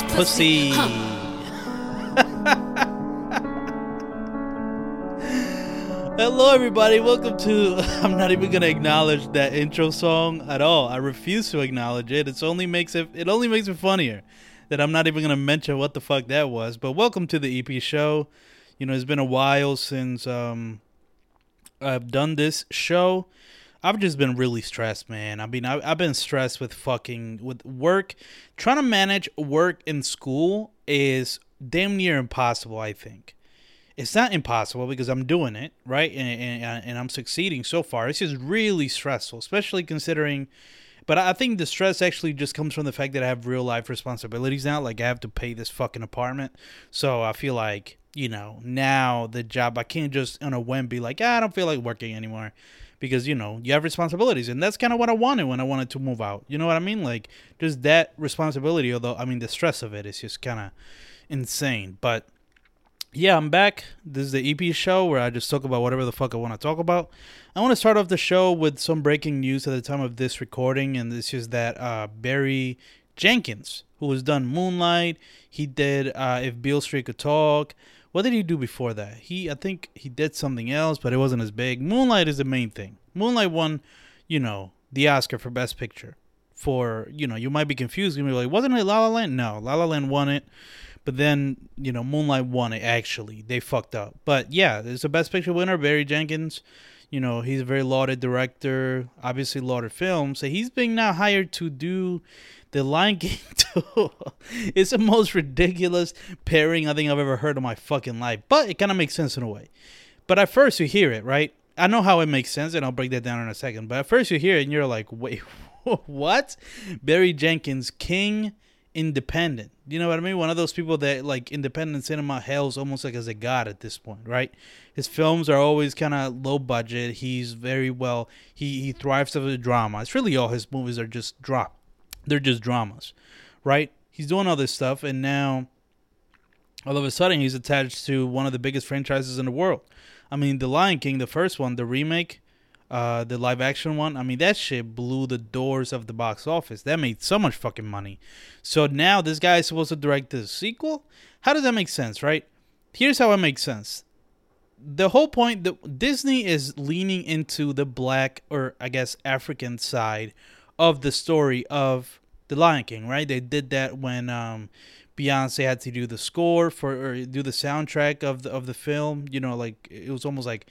ass pussy. Hello, everybody. Welcome to. I'm not even gonna acknowledge that intro song at all. I refuse to acknowledge it. It's only makes it. It only makes it funnier that I'm not even gonna mention what the fuck that was. But welcome to the EP show. You know, it's been a while since um I've done this show. I've just been really stressed, man. I mean, I, I've been stressed with fucking with work. Trying to manage work in school is damn near impossible. I think it's not impossible because I'm doing it right, and, and, and I'm succeeding so far. It's just really stressful, especially considering. But I think the stress actually just comes from the fact that I have real life responsibilities now. Like I have to pay this fucking apartment, so I feel like you know now the job I can't just on a whim be like ah, I don't feel like working anymore because you know you have responsibilities and that's kind of what i wanted when i wanted to move out. You know what i mean? Like just that responsibility although i mean the stress of it is just kind of insane. But yeah i'm back. This is the ep show where i just talk about whatever the fuck i want to talk about. I want to start off the show with some breaking news at the time of this recording and this is that uh, barry jenkins who has done moonlight he did uh, if beale street could talk what did he do before that? He, I think he did something else, but it wasn't as big. Moonlight is the main thing. Moonlight won, you know, the Oscar for Best Picture. For you know, you might be confused. You might be like, wasn't it La La Land? No, La La Land won it, but then you know, Moonlight won it. Actually, they fucked up. But yeah, it's a Best Picture winner, Barry Jenkins. You know, he's a very lauded director, obviously lauded film. So he's being now hired to do the Lion King 2 is the most ridiculous pairing I think I've ever heard in my fucking life. But it kind of makes sense in a way. But at first you hear it, right? I know how it makes sense, and I'll break that down in a second. But at first you hear it, and you're like, wait, what? Barry Jenkins, King Independent. You know what I mean? One of those people that like independent cinema hails almost like as a god at this point, right? His films are always kind of low budget. He's very well. He he thrives over the drama. It's really all his movies are just drop they're just dramas, right? He's doing all this stuff, and now all of a sudden he's attached to one of the biggest franchises in the world. I mean, The Lion King, the first one, the remake, uh, the live action one. I mean, that shit blew the doors of the box office. That made so much fucking money. So now this guy is supposed to direct the sequel. How does that make sense, right? Here's how it makes sense. The whole point that Disney is leaning into the black or I guess African side of the story of the Lion King, right? They did that when um, Beyonce had to do the score for or do the soundtrack of the of the film. You know, like it was almost like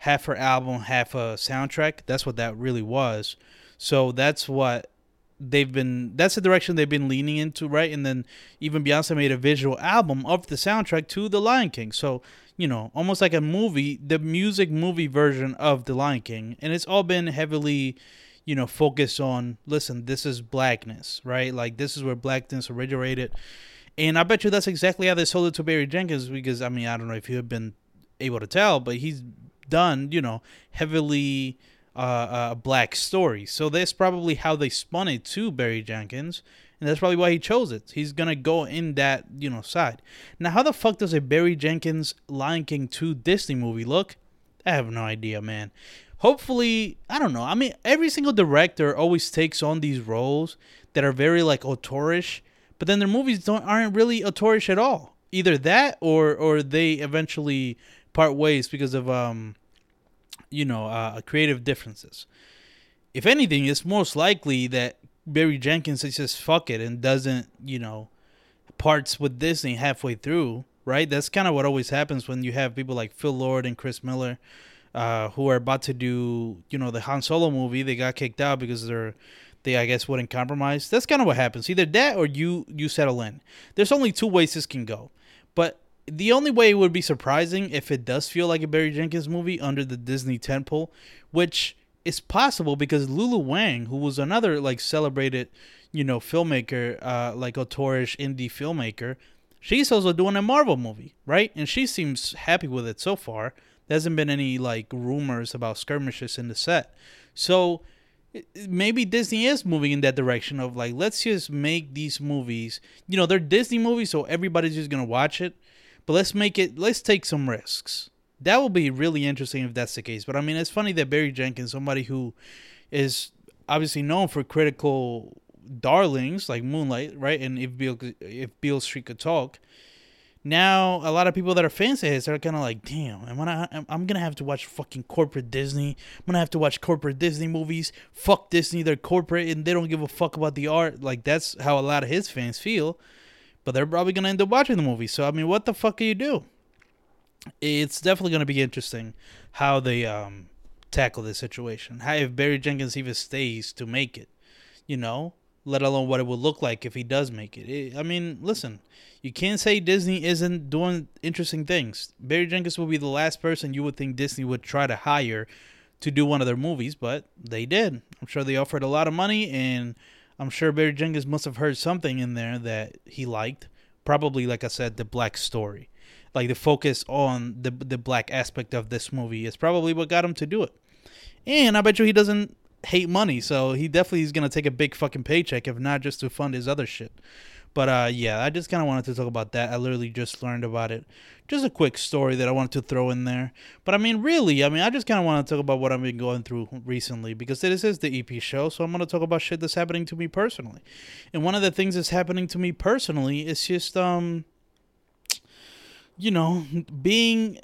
half her album, half a soundtrack. That's what that really was. So that's what they've been that's the direction they've been leaning into, right? And then even Beyonce made a visual album of the soundtrack to The Lion King. So, you know, almost like a movie, the music movie version of The Lion King. And it's all been heavily you know, focused on listen, this is blackness, right? Like this is where blackness originated. And I bet you that's exactly how they sold it to Barry Jenkins because I mean, I don't know if you have been able to tell, but he's done, you know, heavily uh, uh black story. So that's probably how they spun it to Barry Jenkins. And that's probably why he chose it. He's gonna go in that, you know, side. Now how the fuck does a Barry Jenkins Lion King 2 Disney movie look? I have no idea, man hopefully i don't know i mean every single director always takes on these roles that are very like auteurish but then their movies don't aren't really auteurish at all either that or or they eventually part ways because of um you know uh, creative differences if anything it's most likely that barry jenkins says fuck it and doesn't you know parts with disney halfway through right that's kind of what always happens when you have people like phil lord and chris miller uh, who are about to do, you know, the Han Solo movie. They got kicked out because they're they I guess wouldn't compromise. That's kind of what happens. Either that or you you settle in. There's only two ways this can go. But the only way it would be surprising if it does feel like a Barry Jenkins movie under the Disney tentpole, which is possible because Lulu Wang, who was another like celebrated, you know, filmmaker, uh, like auteurish indie filmmaker, she's also doing a Marvel movie, right? And she seems happy with it so far. There hasn't been any like rumors about skirmishes in the set. So maybe Disney is moving in that direction of like let's just make these movies. You know, they're Disney movies, so everybody's just gonna watch it. But let's make it. Let's take some risks. That will be really interesting if that's the case. But I mean, it's funny that Barry Jenkins, somebody who is obviously known for critical darlings like Moonlight, right? And if Beale if Street could talk, now a lot of people that are fans of his are kind of like, damn, I'm gonna I'm gonna have to watch fucking corporate Disney. I'm gonna have to watch corporate Disney movies. Fuck Disney, they're corporate and they don't give a fuck about the art. Like that's how a lot of his fans feel. But they're probably gonna end up watching the movie. So I mean, what the fuck do you do? It's definitely gonna be interesting how they um tackle this situation. How if Barry Jenkins even stays to make it, you know, let alone what it would look like if he does make it. it. I mean, listen, you can't say Disney isn't doing interesting things. Barry Jenkins will be the last person you would think Disney would try to hire to do one of their movies, but they did. I'm sure they offered a lot of money, and I'm sure Barry Jenkins must have heard something in there that he liked. Probably, like I said, the black story, like the focus on the the black aspect of this movie is probably what got him to do it. And I bet you he doesn't hate money, so he definitely is gonna take a big fucking paycheck, if not just to fund his other shit. But uh, yeah, I just kind of wanted to talk about that. I literally just learned about it. Just a quick story that I wanted to throw in there. But I mean, really, I mean, I just kind of want to talk about what I've been going through recently because this is the EP show. So I'm going to talk about shit that's happening to me personally. And one of the things that's happening to me personally is just, um, you know, being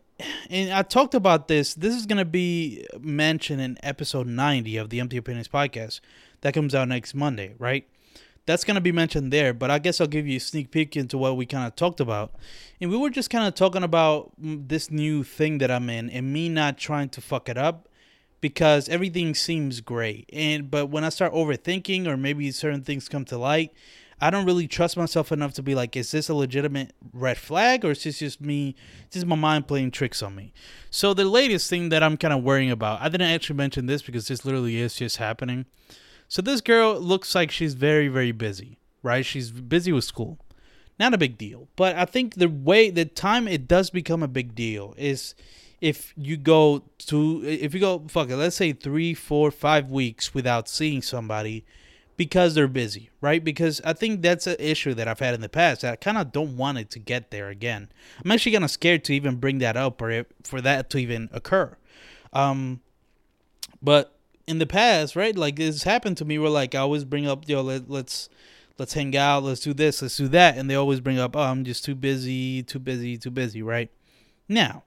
and I talked about this. This is going to be mentioned in episode 90 of the Empty Opinions podcast that comes out next Monday, right? That's going to be mentioned there, but I guess I'll give you a sneak peek into what we kind of talked about. And we were just kind of talking about mm, this new thing that I'm in and me not trying to fuck it up because everything seems great. And but when I start overthinking or maybe certain things come to light, I don't really trust myself enough to be like, is this a legitimate red flag or is this just me? This is my mind playing tricks on me. So the latest thing that I'm kind of worrying about, I didn't actually mention this because this literally is just happening. So this girl looks like she's very, very busy, right? She's busy with school. Not a big deal. But I think the way, the time it does become a big deal is if you go to, if you go, fuck it, let's say three, four, five weeks without seeing somebody because they're busy, right? Because I think that's an issue that I've had in the past. I kind of don't want it to get there again. I'm actually kind of scared to even bring that up or for that to even occur. Um, but in the past, right? Like this happened to me where like I always bring up, yo, let, let's let's hang out, let's do this, let's do that, and they always bring up, oh, I'm just too busy, too busy, too busy, right? Now,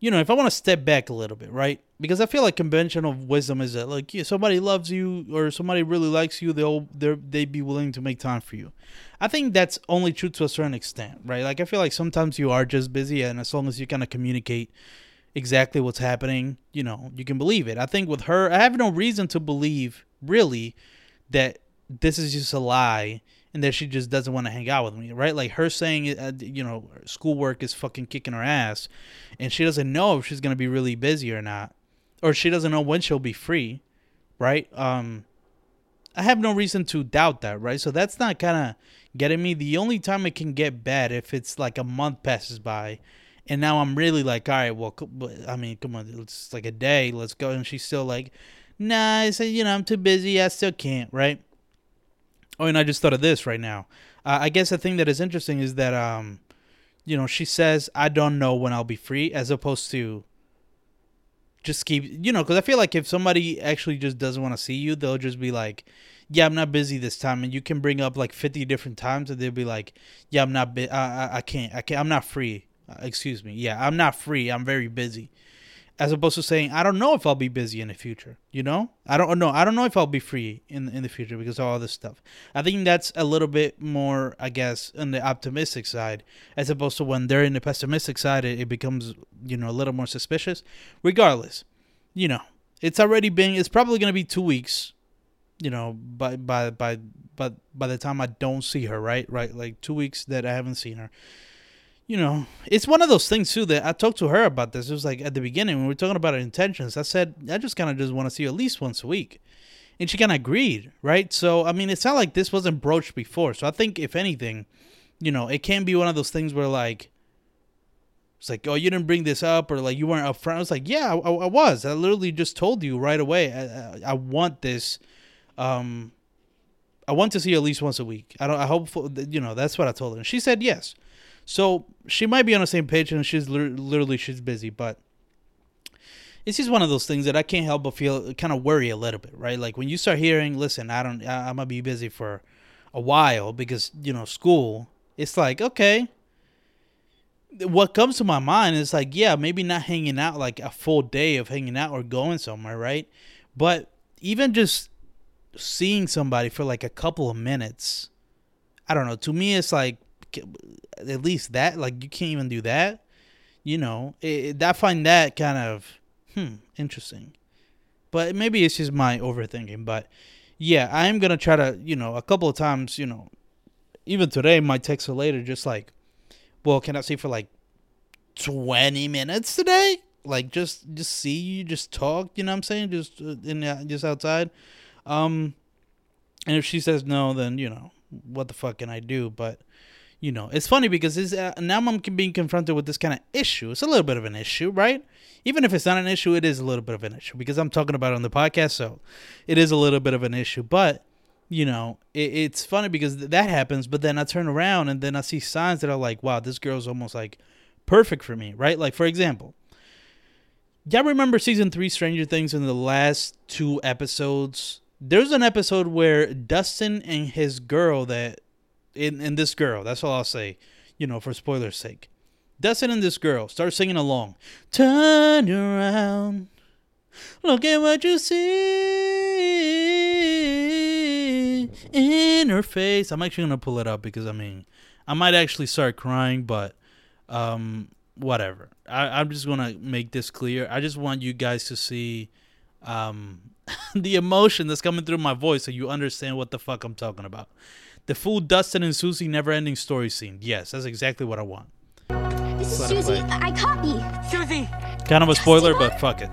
you know, if I want to step back a little bit, right? Because I feel like conventional wisdom is that like yeah, somebody loves you or somebody really likes you, they'll they they'd be willing to make time for you. I think that's only true to a certain extent, right? Like I feel like sometimes you are just busy, and as long as you kind of communicate exactly what's happening, you know, you can believe it. I think with her, I have no reason to believe really that this is just a lie and that she just doesn't want to hang out with me, right? Like her saying, uh, you know, schoolwork is fucking kicking her ass, and she doesn't know if she's gonna be really busy or not, or she doesn't know when she'll be free, right? Um, I have no reason to doubt that, right? So that's not kind of getting me. The only time it can get bad if it's like a month passes by, and now I'm really like, all right, well, I mean, come on, it's like a day, let's go, and she's still like, nah, I said, you know, I'm too busy, I still can't, right? Oh, and I just thought of this right now. Uh, I guess the thing that is interesting is that, um, you know, she says, I don't know when I'll be free, as opposed to just keep, you know, because I feel like if somebody actually just doesn't want to see you, they'll just be like, yeah, I'm not busy this time. And you can bring up like 50 different times and they'll be like, yeah, I'm not, bu- I, I, I can't, I can't, I'm not free. Uh, excuse me. Yeah, I'm not free. I'm very busy as opposed to saying I don't know if I'll be busy in the future. You know, I don't know. I don't know if I'll be free in in the future because of all this stuff. I think that's a little bit more, I guess, on the optimistic side, as opposed to when they're in the pessimistic side, it, it becomes you know a little more suspicious. Regardless, you know, it's already been. It's probably going to be two weeks. You know, by by by but by the time I don't see her, right, right, like two weeks that I haven't seen her you know, it's one of those things too that I talked to her about this. It was like at the beginning when we were talking about intentions. I said I just kind of just want to see you at least once a week, and she kind of agreed, right? So I mean, it's not like this wasn't broached before. So I think if anything, you know, it can be one of those things where like it's like, oh, you didn't bring this up, or like you weren't upfront. I was like, yeah, I, I was. I literally just told you right away. I, I, I want this. Um, I want to see you at least once a week. I don't. I hope you know. That's what I told her. And she said yes. So she might be on the same page, and she's literally she's busy, but it's just one of those things that I can't help but feel kind of worry a little bit, right? Like when you start hearing, listen, I don't, I, I'm gonna be busy for a while because you know school. It's like okay. What comes to my mind is like, yeah, maybe not hanging out like a full day of hanging out or going somewhere, right? But even just seeing somebody for like a couple of minutes, I don't know. To me, it's like at least that. Like you can't even do that. You know, it, I find that kind of hmm interesting. But maybe it's just my overthinking. But yeah, I am gonna try to you know a couple of times you know, even today my text her later just like, well, can I see for like twenty minutes today? Like just just see you, just talk. You know what I'm saying? Just uh, in just outside. Um, and if she says no, then you know what the fuck can I do? But you know, it's funny because it's, uh, now I'm being confronted with this kind of issue. It's a little bit of an issue, right? Even if it's not an issue, it is a little bit of an issue because I'm talking about it on the podcast, so it is a little bit of an issue. But you know, it, it's funny because th- that happens, but then I turn around and then I see signs that are like, wow, this girl's almost like perfect for me, right? Like for example, y'all remember season three Stranger Things in the last two episodes? There's an episode where Dustin and his girl that in, in this girl, that's all I'll say, you know, for spoilers' sake. Dustin and this girl start singing along. Turn around, look at what you see in her face. I'm actually gonna pull it up because I mean, I might actually start crying, but um, whatever. I, I'm just gonna make this clear. I just want you guys to see um the emotion that's coming through my voice so you understand what the fuck I'm talking about. The full Dustin and Susie never ending story scene. Yes, that's exactly what I want. This is Susie. I copy. Susie. Kind of a spoiler, but fuck it.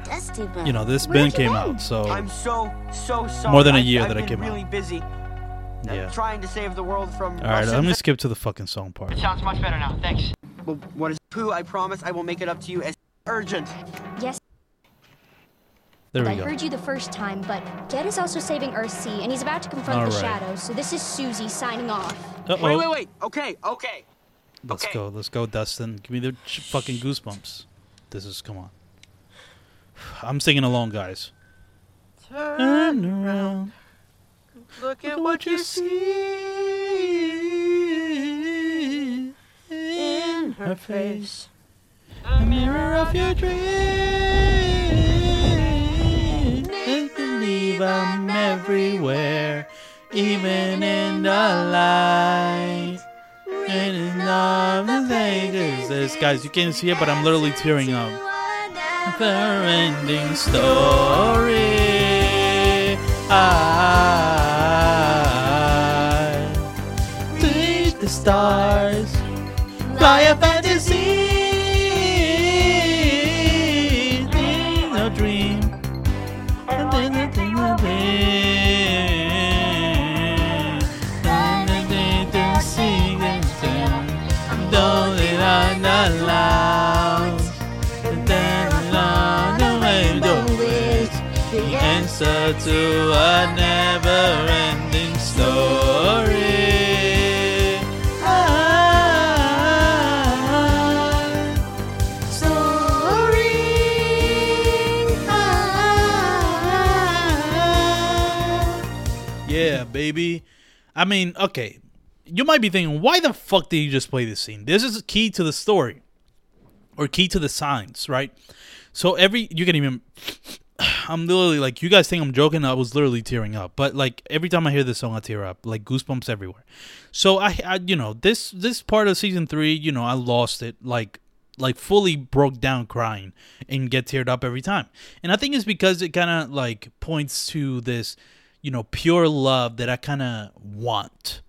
You know, this bin came out, so I'm so so sorry. More than a year I've, that I've it been came really out. busy. I'm Yeah. trying to save the world from. All right, Russian- let me skip to the fucking song part. It sounds much better now. Thanks. Well, what is poo? I promise I will make it up to you as urgent. Yes, There I we go. heard you the first time, but Ged is also saving Earthsea, and he's about to confront All the right. shadows. So this is Susie signing off. Uh Wait, wait, wait. Okay, okay. Let's okay. go. Let's go, Dustin. Give me the ch- fucking goosebumps. This is come on. I'm singing along, guys. Turn around. Look at what you see in her face. A mirror of your dreams. I'm everywhere, even in the light. And in all the. This, guys, you can't see it, but I'm literally tearing up. Never ending story. Ah. I reach the stars. Yeah, baby. I mean, okay. You might be thinking, why the fuck did you just play this scene? This is key to the story or key to the signs, right? So every you can even I'm literally like you guys think I'm joking. I was literally tearing up, but like every time I hear this song, I tear up, like goosebumps everywhere. So I, I you know, this this part of season three, you know, I lost it, like like fully broke down crying and get teared up every time. And I think it's because it kind of like points to this, you know, pure love that I kind of want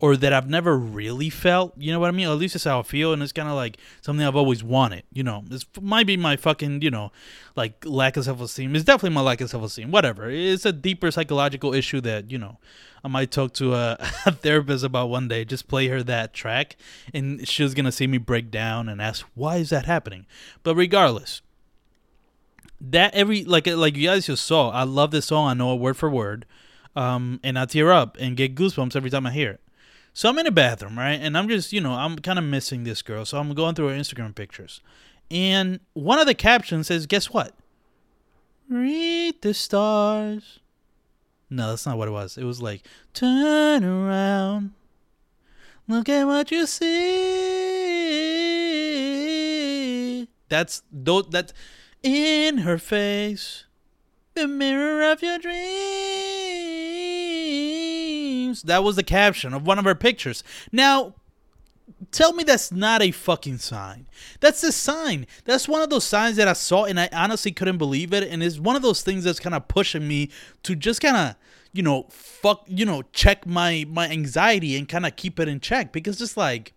or that I've never really felt. You know what I mean? At least that's how I feel, and it's kind of like something I've always wanted. You know, this might be my fucking, you know, like lack of self esteem. It's definitely my lack of self esteem. Whatever. It's a deeper psychological issue that you know I might talk to a, a therapist about one day. Just play her that track, and she's gonna see me break down and ask why is that happening. But regardless. That every like like you guys just saw, I love this song. I know it word for word, um, and I tear up and get goosebumps every time I hear it. So I'm in the bathroom, right? And I'm just, you know, I'm kind of missing this girl. So I'm going through her Instagram pictures. And one of the captions says, guess what? read the stars. No, that's not what it was. It was like, turn around, look at what you see. That's though that in her face, the mirror of your dreams. That was the caption of one of her pictures. Now, tell me that's not a fucking sign. That's a sign. That's one of those signs that I saw and I honestly couldn't believe it. And it's one of those things that's kind of pushing me to just kind of, you know, fuck, you know, check my my anxiety and kind of keep it in check because just like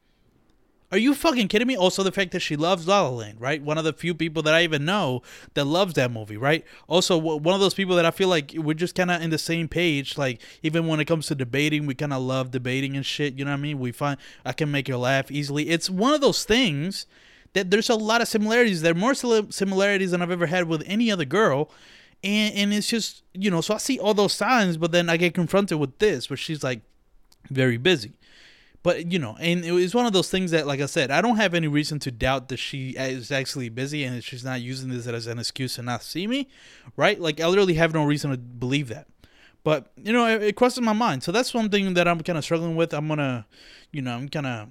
are you fucking kidding me? Also, the fact that she loves La La Land, right? One of the few people that I even know that loves that movie, right? Also, one of those people that I feel like we're just kind of in the same page. Like, even when it comes to debating, we kind of love debating and shit. You know what I mean? We find I can make her laugh easily. It's one of those things that there's a lot of similarities. There are more similarities than I've ever had with any other girl. And, and it's just, you know, so I see all those signs, but then I get confronted with this, where she's like very busy. But you know, and it was one of those things that, like I said, I don't have any reason to doubt that she is actually busy and she's not using this as an excuse to not see me, right? Like I literally have no reason to believe that. But you know, it, it crosses my mind. So that's one thing that I'm kind of struggling with. I'm gonna, you know, I'm kind of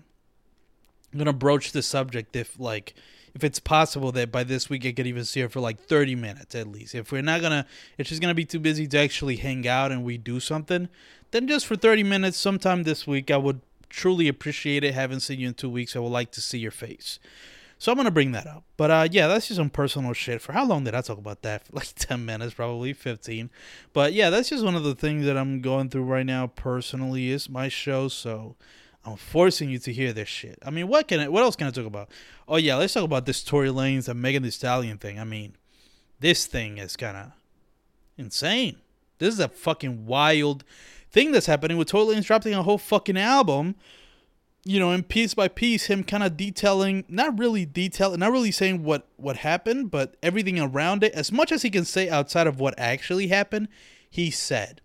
gonna broach the subject if like if it's possible that by this week I could even see her for like 30 minutes at least. If we're not gonna, if she's gonna be too busy to actually hang out and we do something, then just for 30 minutes sometime this week I would truly appreciate it. Haven't seen you in two weeks. I would like to see your face. So I'm gonna bring that up. But uh, yeah, that's just some personal shit. For how long did I talk about that? Like ten minutes, probably fifteen. But yeah, that's just one of the things that I'm going through right now personally. Is my show, so I'm forcing you to hear this shit. I mean, what can I, what else can I talk about? Oh yeah, let's talk about this Tory Lanez and Megan Thee Stallion thing. I mean, this thing is kind of insane. This is a fucking wild thing that's happening with Tory Lanez dropping a whole fucking album. You know, and piece by piece, him kind of detailing, not really detailing, not really saying what what happened, but everything around it. As much as he can say outside of what actually happened, he said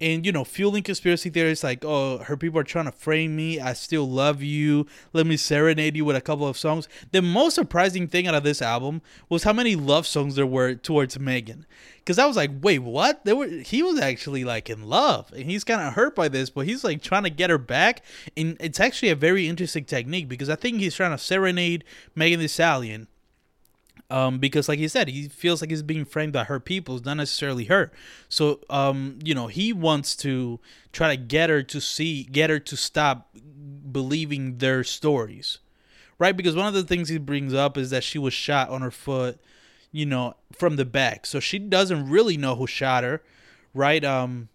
and you know fueling conspiracy theories like oh her people are trying to frame me i still love you let me serenade you with a couple of songs. The most surprising thing out of this album was how many love songs there were towards megan. Because i was like wait what? There were he was actually like in love and he's kind of hurt by this but he's like trying to get her back and it's actually a very interesting technique because i think he's trying to serenade megan thee stallion um, because like he said, he feels like he's being framed by her people, not necessarily her. So, um, you know, he wants to try to get her to see, get her to stop believing their stories, right? Because one of the things he brings up is that she was shot on her foot, you know, from the back, so she doesn't really know who shot her, right? Um,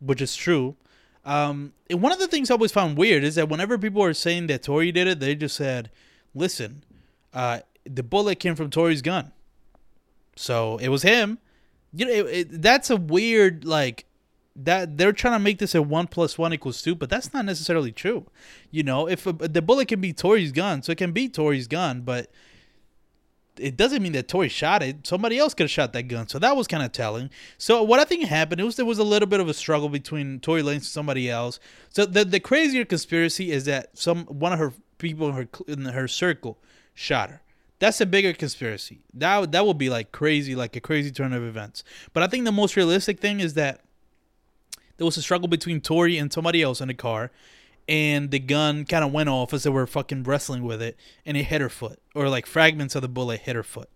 which is true. Um, and one of the things I always found weird is that whenever people are saying that Tory did it, they just said, "Listen, uh, the bullet came from Tory's gun. So it was him. You know, it, it, that's a weird like that they're trying to make this a one plus one equals two, but that's not necessarily true. You know, if a, the bullet can be Tory's gun, so it can be Tory's gun, but it doesn't mean that Tory shot it. Somebody else could have shot that gun. So that was kind of telling. So what I think happened was there was a little bit of a struggle between Tory Lanez and somebody else. So the the crazier conspiracy is that some one of her people in her in her circle shot her. That's a bigger conspiracy. That that would be like crazy, like a crazy turn of events. But I think the most realistic thing is that there was a struggle between Tory and somebody else in the car, and the gun kind of went off as they were fucking wrestling with it, and it hit her foot, or like fragments of the bullet hit her foot.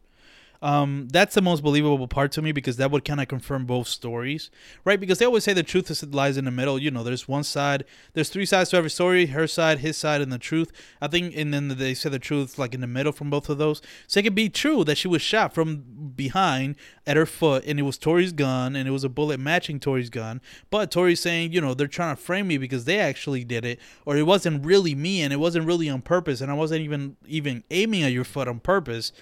Um, that's the most believable part to me because that would kind of confirm both stories, right? Because they always say the truth is, lies in the middle. You know, there's one side, there's three sides to every story: her side, his side, and the truth. I think, and then they say the truth like in the middle from both of those. So it could be true that she was shot from behind at her foot, and it was Tory's gun, and it was a bullet matching Tory's gun. But Tory's saying, you know, they're trying to frame me because they actually did it, or it wasn't really me, and it wasn't really on purpose, and I wasn't even even aiming at your foot on purpose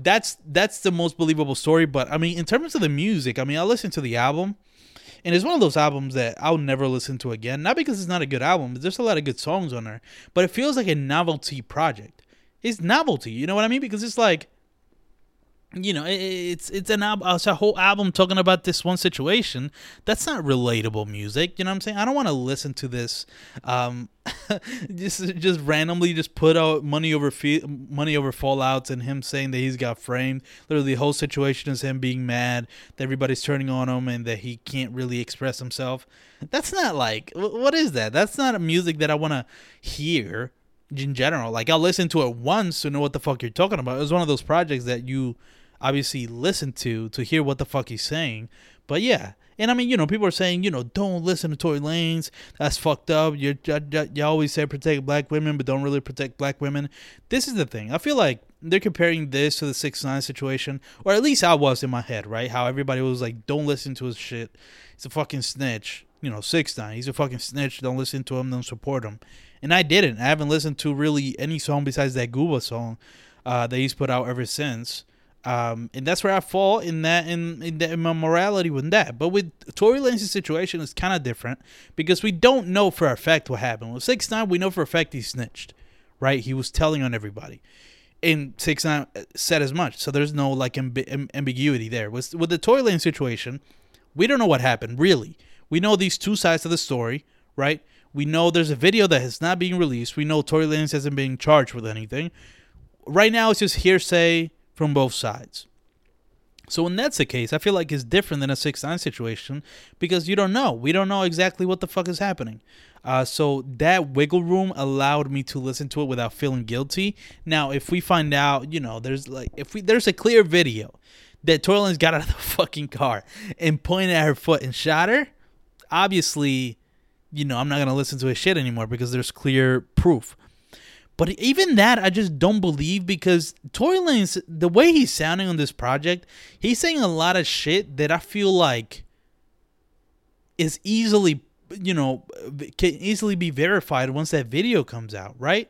that's that's the most believable story. But I mean, in terms of the music, I mean, I listened to the album, and it's one of those albums that I'll never listen to again. Not because it's not a good album, but there's a lot of good songs on there. But it feels like a novelty project. It's novelty, you know what I mean? Because it's like you know, it's it's an album, it's a whole album talking about this one situation. That's not relatable music. You know what I'm saying? I don't want to listen to this, um, just just randomly just put out money over fee, money over fallouts and him saying that he's got framed. Literally, the whole situation is him being mad that everybody's turning on him and that he can't really express himself. That's not like what is that? That's not a music that I want to hear in general. Like I'll listen to it once to know what the fuck you're talking about. It was one of those projects that you obviously listen to to hear what the fuck he's saying. But yeah, and I mean, you know, people are saying, you know, don't listen to Tory Lanez. That's fucked up. You you always say protect black women, but don't really protect black women. This is the thing. I feel like they're comparing this to the six nine situation, or at least I was in my head, right? How everybody was like, don't listen to his shit. He's a fucking snitch. You know, six nine. He's a fucking snitch. Don't listen to him. Don't support him. And I didn't. I haven't listened to really any song besides that Gooba song uh, that he's put out ever since. Um, and that's where I fall in that in in, the, in my morality with that. But with Tory Lanez's situation, it's kind of different because we don't know for a fact what happened. With six nine, we know for a fact he snitched, right? He was telling on everybody, and six nine said as much. So there's no like amb- ambiguity there. With with the Tory Lanez situation, we don't know what happened really. We know these two sides of the story, right? We know there's a video that has not been released. We know Tory Lanez hasn't been charged with anything. Right now, it's just hearsay from both sides. So when that's the case, I feel like it's different than a six nine situation because you don't know. We don't know exactly what the fuck is happening. Uh, so that wiggle room allowed me to listen to it without feeling guilty. Now, if we find out, you know, there's like if we there's a clear video that Tory Lanez got out of the fucking car and pointed at her foot and shot her, obviously, you know, I'm not gonna listen to his shit anymore because there's clear proof. But even that, I just don't believe because Tory Lanez, the way he's sounding on this project, he's saying a lot of shit that I feel like is easily, you know, can easily be verified once that video comes out, right?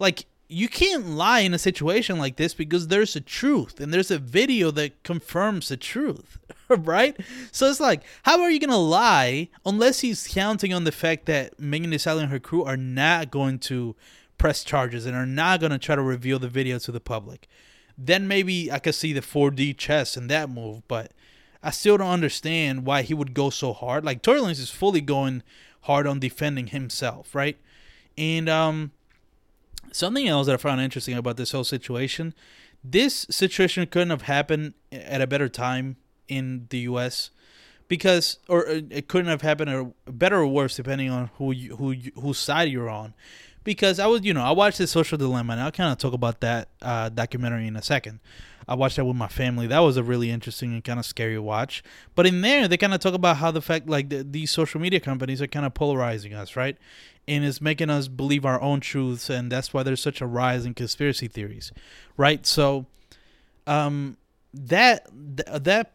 Like, you can't lie in a situation like this because there's a truth and there's a video that confirms the truth, right? So it's like, how are you gonna lie unless he's counting on the fact that Megan Thee Stallion and her crew are not going to press charges and are not going to try to reveal the video to the public. Then maybe I could see the 4D chess in that move, but I still don't understand why he would go so hard. Like Tory Lanez is fully going hard on defending himself, right? And um, something else that I found interesting about this whole situation, this situation couldn't have happened at a better time in the U.S. because, or it couldn't have happened a better or worse depending on who you, who you, whose side you're on because I was, you know, I watched the Social Dilemma, and I'll kind of talk about that uh, documentary in a second. I watched that with my family. That was a really interesting and kind of scary watch. But in there, they kind of talk about how the fact, like, the, these social media companies are kind of polarizing us, right? And it's making us believe our own truths, and that's why there's such a rise in conspiracy theories, right? So, um, that that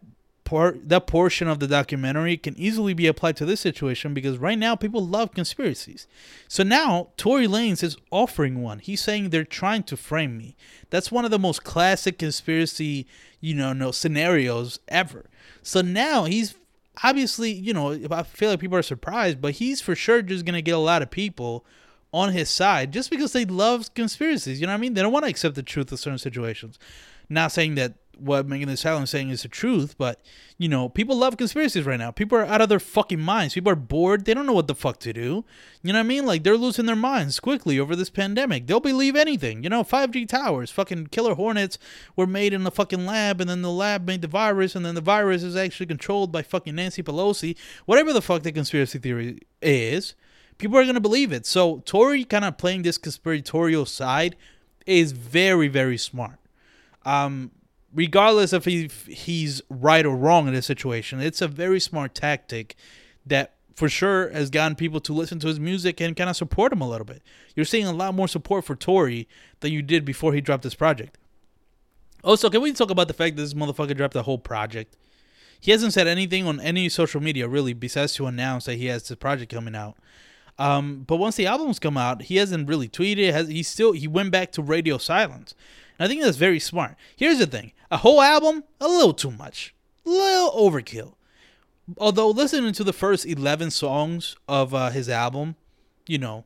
part that portion of the documentary can easily be applied to this situation because right now people love conspiracies. So now Tory Lanez is offering one. He's saying they're trying to frame me. That's one of the most classic conspiracy, you know, no scenarios ever. So now he's obviously, you know, I feel like people are surprised, but he's for sure just gonna get a lot of people on his side just because they love conspiracies. You know what I mean? They don't want to accept the truth of certain situations. Not saying that what Megan Thee Stallion is saying is the truth, but you know, people love conspiracies right now. People are out of their fucking minds. People are bored. They don't know what the fuck to do. You know what I mean? Like they're losing their minds quickly over this pandemic. They'll believe anything. You know, 5G towers, fucking killer hornets were made in the fucking lab, and then the lab made the virus, and then the virus is actually controlled by fucking Nancy Pelosi. Whatever the fuck the conspiracy theory is, people are gonna believe it. So Tory kind of playing this conspiratorial side is very, very smart. Um, regardless if he, he's right or wrong in this situation, it's a very smart tactic that for sure has gotten people to listen to his music and kind of support him a little bit. You're seeing a lot more support for Tory than you did before he dropped this project. Also, can we talk about the fact that this motherfucker dropped the whole project? He hasn't said anything on any social media really, besides to announce that he has this project coming out. Um, but once the albums come out, he hasn't really tweeted. Has he still? He went back to radio silence. And I think that's very smart. Here's the thing a whole album, a little too much, a little overkill. Although listening to the first 11 songs of uh, his album, you know,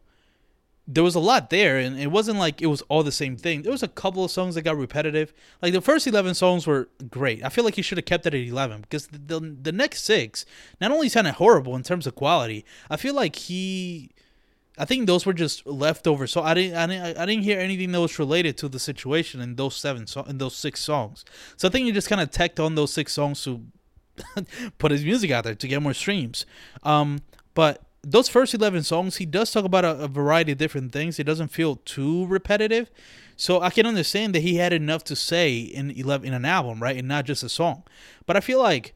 there was a lot there, and it wasn't like it was all the same thing. There was a couple of songs that got repetitive. Like the first eleven songs were great. I feel like he should have kept it at eleven because the, the the next six not only sounded horrible in terms of quality. I feel like he. I think those were just leftovers. So I didn't, I didn't, I didn't hear anything that was related to the situation in those seven, so, in those six songs. So I think he just kind of tacked on those six songs to put his music out there to get more streams. Um, but those first 11 songs, he does talk about a, a, variety of different things. It doesn't feel too repetitive. So I can understand that he had enough to say in 11 in an album, right? And not just a song. But I feel like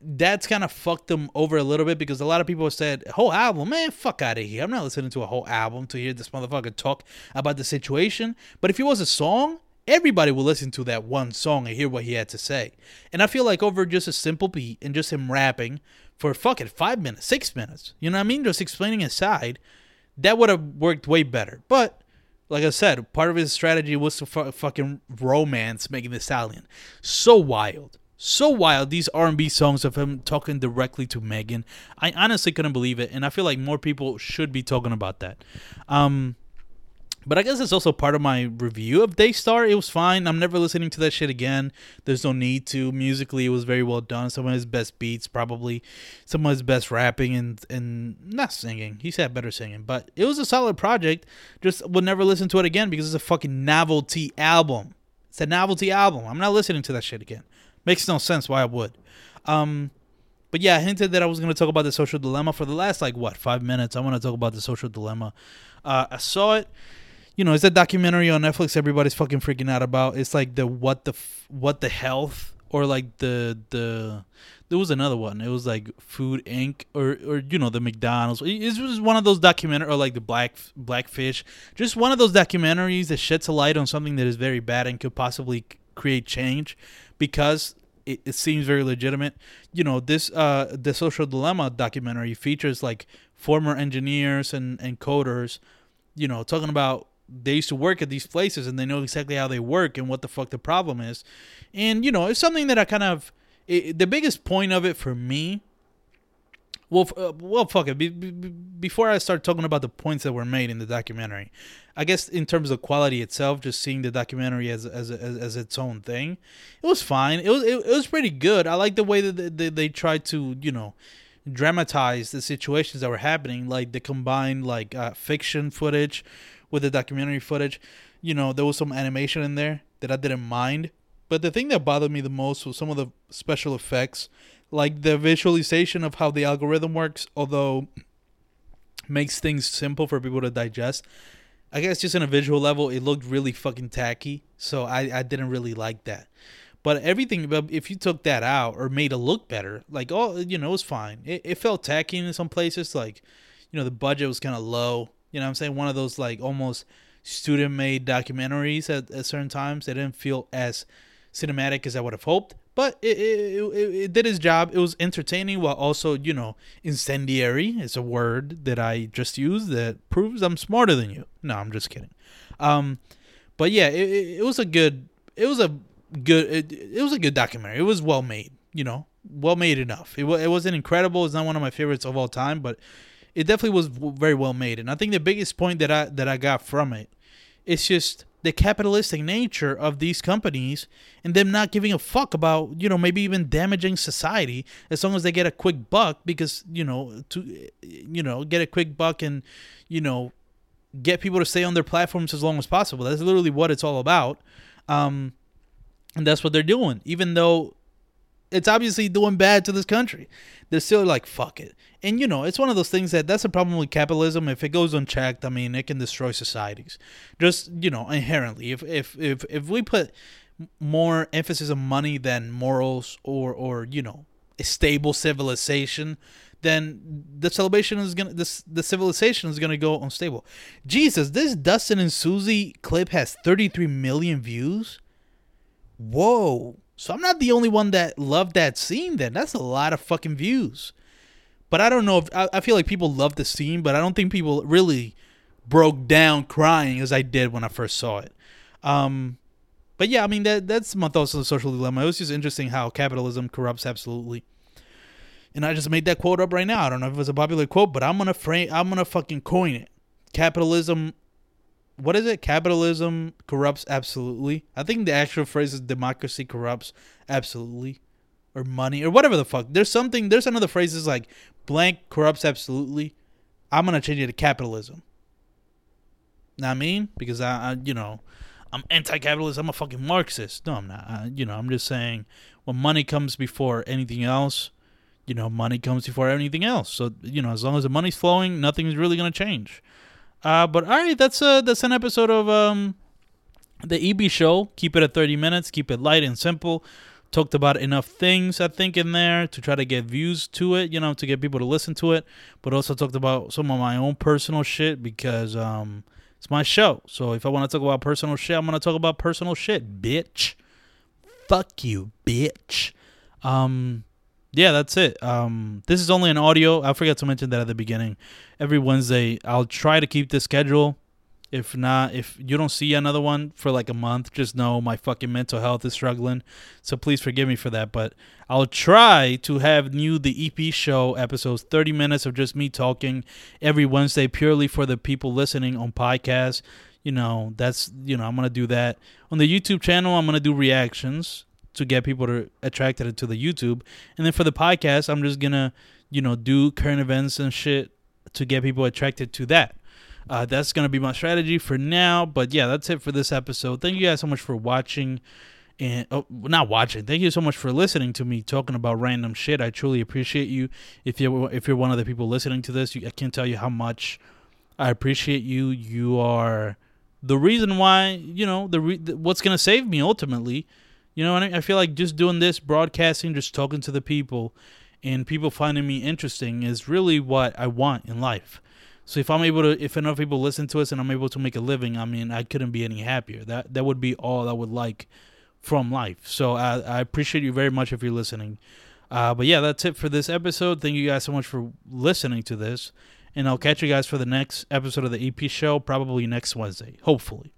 that's kind of fucked him over a little bit because a lot of people said, whole album, man, fuck out of here. I'm not listening to a whole album to hear this motherfucker talk about the situation. But if it was a song, everybody will listen to that one song and hear what he had to say. And I feel like over just a simple beat and just him rapping for fucking five minutes, six minutes. You know what I mean? Just explaining his side. That would have worked way better. But like I said, part of his strategy was to fu- fucking romance Megan Thee Stallion. So wild, so wild. These R and B songs of him talking directly to Megan. I honestly couldn't believe it, and I feel like more people should be talking about that. Um, but I guess it's also part of my review of Daystar. It was fine. I'm never listening to that shit again. There's no need to. Musically, it was very well done. Some of his best beats, probably. Some of his best rapping and and not singing. He's had better singing, but it was a solid project. Just would never listen to it again because it's a fucking novelty album. It's a novelty album. I'm not listening to that shit again. Makes no sense why I would. Um, but yeah, I hinted that I was going to talk about the social dilemma for the last like what five minutes. I want to talk about the social dilemma. Uh, I saw it you know, it's a documentary on Netflix everybody's fucking freaking out about. It's like the what the what the health or like the the there was another one. It was like Food Inc. or or you know the McDonald's. It was one of those documentary or like the Black Blackfish. Just one of those documentaries that sheds a light on something that is very bad and could possibly create change because it, it seems very legitimate. You know, this uh the social dilemma documentary features like former engineers and and coders, you know, talking about they used to work at these places and they know exactly how they work and what the fuck the problem is. And you know, it's something that I kind of it, the biggest point of it for me. Well, uh, well, fuck it. Be, be, before I start talking about the points that were made in the documentary, I guess in terms of quality itself, just seeing the documentary as as as, as its own thing, it was fine. It was it, it was pretty good. I like the way that they, they, they tried to you know dramatize the situations that were happening, like the combined like uh, fiction footage with the documentary footage. You know, there was some animation in there that I didn't mind. But the thing that bothered me the most was some of the special effects, like the visualization of how the algorithm works, although makes things simple for people to digest. I guess just in a visual level, it looked really fucking tacky. So I, I didn't really like that. But everything, if you took that out or made it look better, like, oh, you know, it was fine. It, it felt tacky in some places. Like, you know, the budget was kind of low. You know I'm saying? One of those like almost student made documentaries at, at certain times. They didn't feel as cinematic as I would have hoped. But it, it, it, it, did its job. It was entertaining while also, you know, incendiary is a word that I just used that proves I'm smarter than you. No, I'm just kidding. Um, but yeah, it, it, was a good, it was a good, it, it was a good documentary. It was well made, you know, well made enough. It, it wasn't incredible. It's not one of my favorites of all time, but it definitely was very well made. And I think the biggest point that I that I got from it, it is just the capitalistic nature of these companies and them not giving a fuck about you know maybe even damaging society as long as they get a quick buck because you know to you know get a quick buck and you know get people to stay on their platforms as long as possible. That's literally what it's all about. Um and that's what they're doing. Even though it's obviously doing bad to this country. They're still like, fuck it. And you know, it's one of those things that that's a problem with capitalism. If it goes unchecked, I mean, it can destroy societies. Just you know, inherently, if if if if we put more emphasis on money than morals or or you know a stable civilization, then the celebration is gonna this the civilization is gonna go unstable. Jesus, this Dustin and Susie clip has 33 million views. Whoa. So I'm not the only one that loved that scene then. That's a lot of fucking views. But I don't know if I, I feel like people love the scene, but I don't think people really broke down crying as I did when I first saw it. Um, but yeah, I mean that that's my thoughts on the social dilemma. It was just interesting how capitalism corrupts absolutely. And I just made that quote up right now. I don't know if it was a popular quote, but I'm gonna frame I'm gonna fucking coin it. capitalism what is it? Capitalism corrupts absolutely. I think the actual phrase is democracy corrupts absolutely. Or money or whatever the fuck. There's something there's another phrase is like blank corrupts absolutely. I'm gonna change it to capitalism. Know I mean? Because I, I you know, I'm anti-capitalist. I'm a fucking Marxist. No, I'm not. I, you know, I'm just saying when money comes before anything else, you know, money comes before anything else. So you know, as long as the money's flowing, nothing's really gonna change. Uh, but all right, that's uh that's an episode of um the EP show. Keep it at 30 minutes. Keep it light and simple. Talked about enough things I think in there to try to get views to it, you know, to get people to listen to it. But also talked about some of my own personal shit because um it's my show. So if I want to talk about personal shit, I'm gonna talk about personal shit, bitch. Fuck you, bitch. Um yeah, that's it. Um, this is only an audio. I forgot to mention that at the beginning. Every Wednesday, I'll try to keep the schedule. If not, if you don't see another one for like a month, just know my fucking mental health is struggling. So please forgive me for that. But I'll try to have new the EP show episodes, 30 minutes of just me talking every Wednesday, purely for the people listening on podcasts. You know, that's, you know, I'm to do that. On the YouTube channel, I'm to do reactions to get people to attracted to the YouTube. And then for the podcast, I'm just gonna, you know, do current events and shit to get people attracted to that. Uh, that's gonna be my strategy for now. But yeah, that's it for this episode. Thank you guys so much for watching and oh, not watching. Thank you so much for listening to me talking about random shit. I truly appreciate you. If you if you're one of the people listening to this, you, I can't tell you how much I appreciate you. You are the reason why you know the, re- what's gonna save me ultimately you know, I, I feel like just doing this, broadcasting, just talking to the people, and people finding me interesting is really what I want in life. So if I'm able to, if enough people listen to us and I'm able to make a living, I mean, I couldn't be any happier. That that would be all I would like from life. So I, I appreciate you very much if you're listening. Uh, but yeah, that's it for this episode. Thank you guys so much for listening to this, and I'll catch you guys for the next episode of the EP show, probably next Wednesday, hopefully.